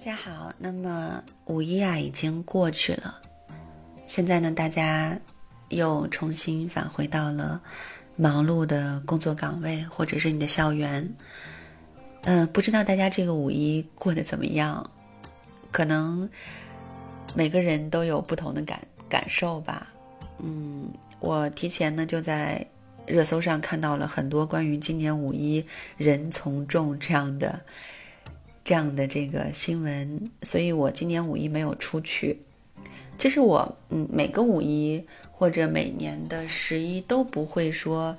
大家好，那么五一啊已经过去了，现在呢，大家又重新返回到了忙碌的工作岗位，或者是你的校园。嗯，不知道大家这个五一过得怎么样？可能每个人都有不同的感感受吧。嗯，我提前呢就在热搜上看到了很多关于今年五一人从众这样的。这样的这个新闻，所以我今年五一没有出去。其实我嗯，每个五一或者每年的十一都不会说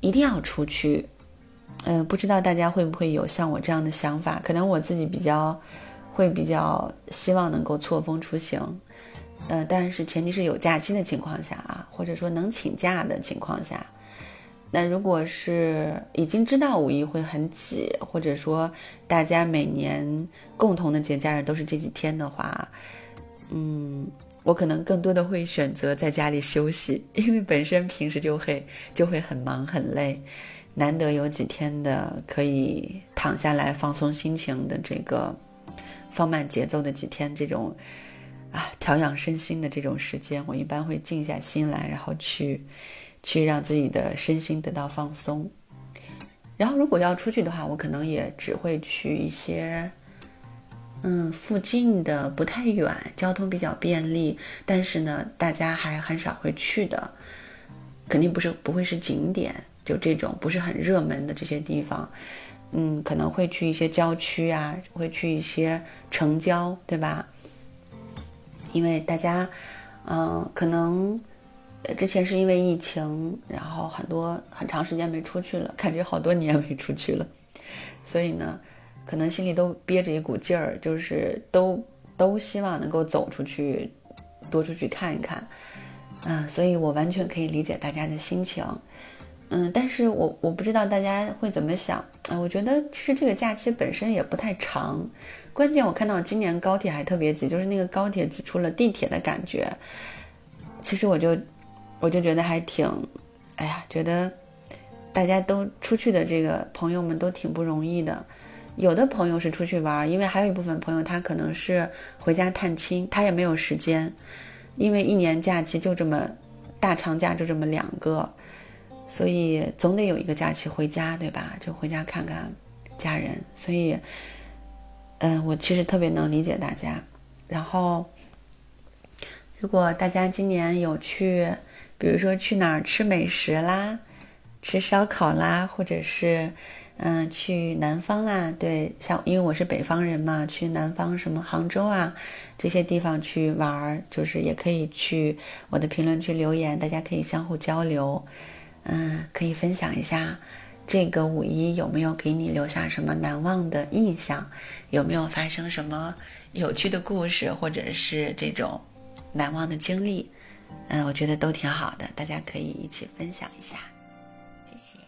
一定要出去。嗯，不知道大家会不会有像我这样的想法？可能我自己比较会比较希望能够错峰出行。呃，但是前提是有假期的情况下啊，或者说能请假的情况下。那如果是已经知道五一会很挤，或者说大家每年共同的节假日都是这几天的话，嗯，我可能更多的会选择在家里休息，因为本身平时就会就会很忙很累，难得有几天的可以躺下来放松心情的这个放慢节奏的几天，这种啊调养身心的这种时间，我一般会静下心来，然后去。去让自己的身心得到放松，然后如果要出去的话，我可能也只会去一些，嗯，附近的不太远，交通比较便利，但是呢，大家还很少会去的，肯定不是不会是景点，就这种不是很热门的这些地方，嗯，可能会去一些郊区啊，会去一些城郊，对吧？因为大家，嗯，可能。之前是因为疫情，然后很多很长时间没出去了，感觉好多年没出去了，所以呢，可能心里都憋着一股劲儿，就是都都希望能够走出去，多出去看一看，嗯，所以我完全可以理解大家的心情，嗯，但是我我不知道大家会怎么想。啊，我觉得其实这个假期本身也不太长，关键我看到今年高铁还特别挤，就是那个高铁挤出了地铁的感觉，其实我就。我就觉得还挺，哎呀，觉得大家都出去的这个朋友们都挺不容易的。有的朋友是出去玩，因为还有一部分朋友他可能是回家探亲，他也没有时间，因为一年假期就这么大长假就这么两个，所以总得有一个假期回家，对吧？就回家看看家人。所以，嗯，我其实特别能理解大家。然后，如果大家今年有去。比如说去哪儿吃美食啦，吃烧烤啦，或者是，嗯，去南方啦。对，像因为我是北方人嘛，去南方什么杭州啊这些地方去玩儿，就是也可以去我的评论区留言，大家可以相互交流。嗯，可以分享一下这个五一有没有给你留下什么难忘的印象，有没有发生什么有趣的故事，或者是这种难忘的经历。嗯，我觉得都挺好的，大家可以一起分享一下，谢谢。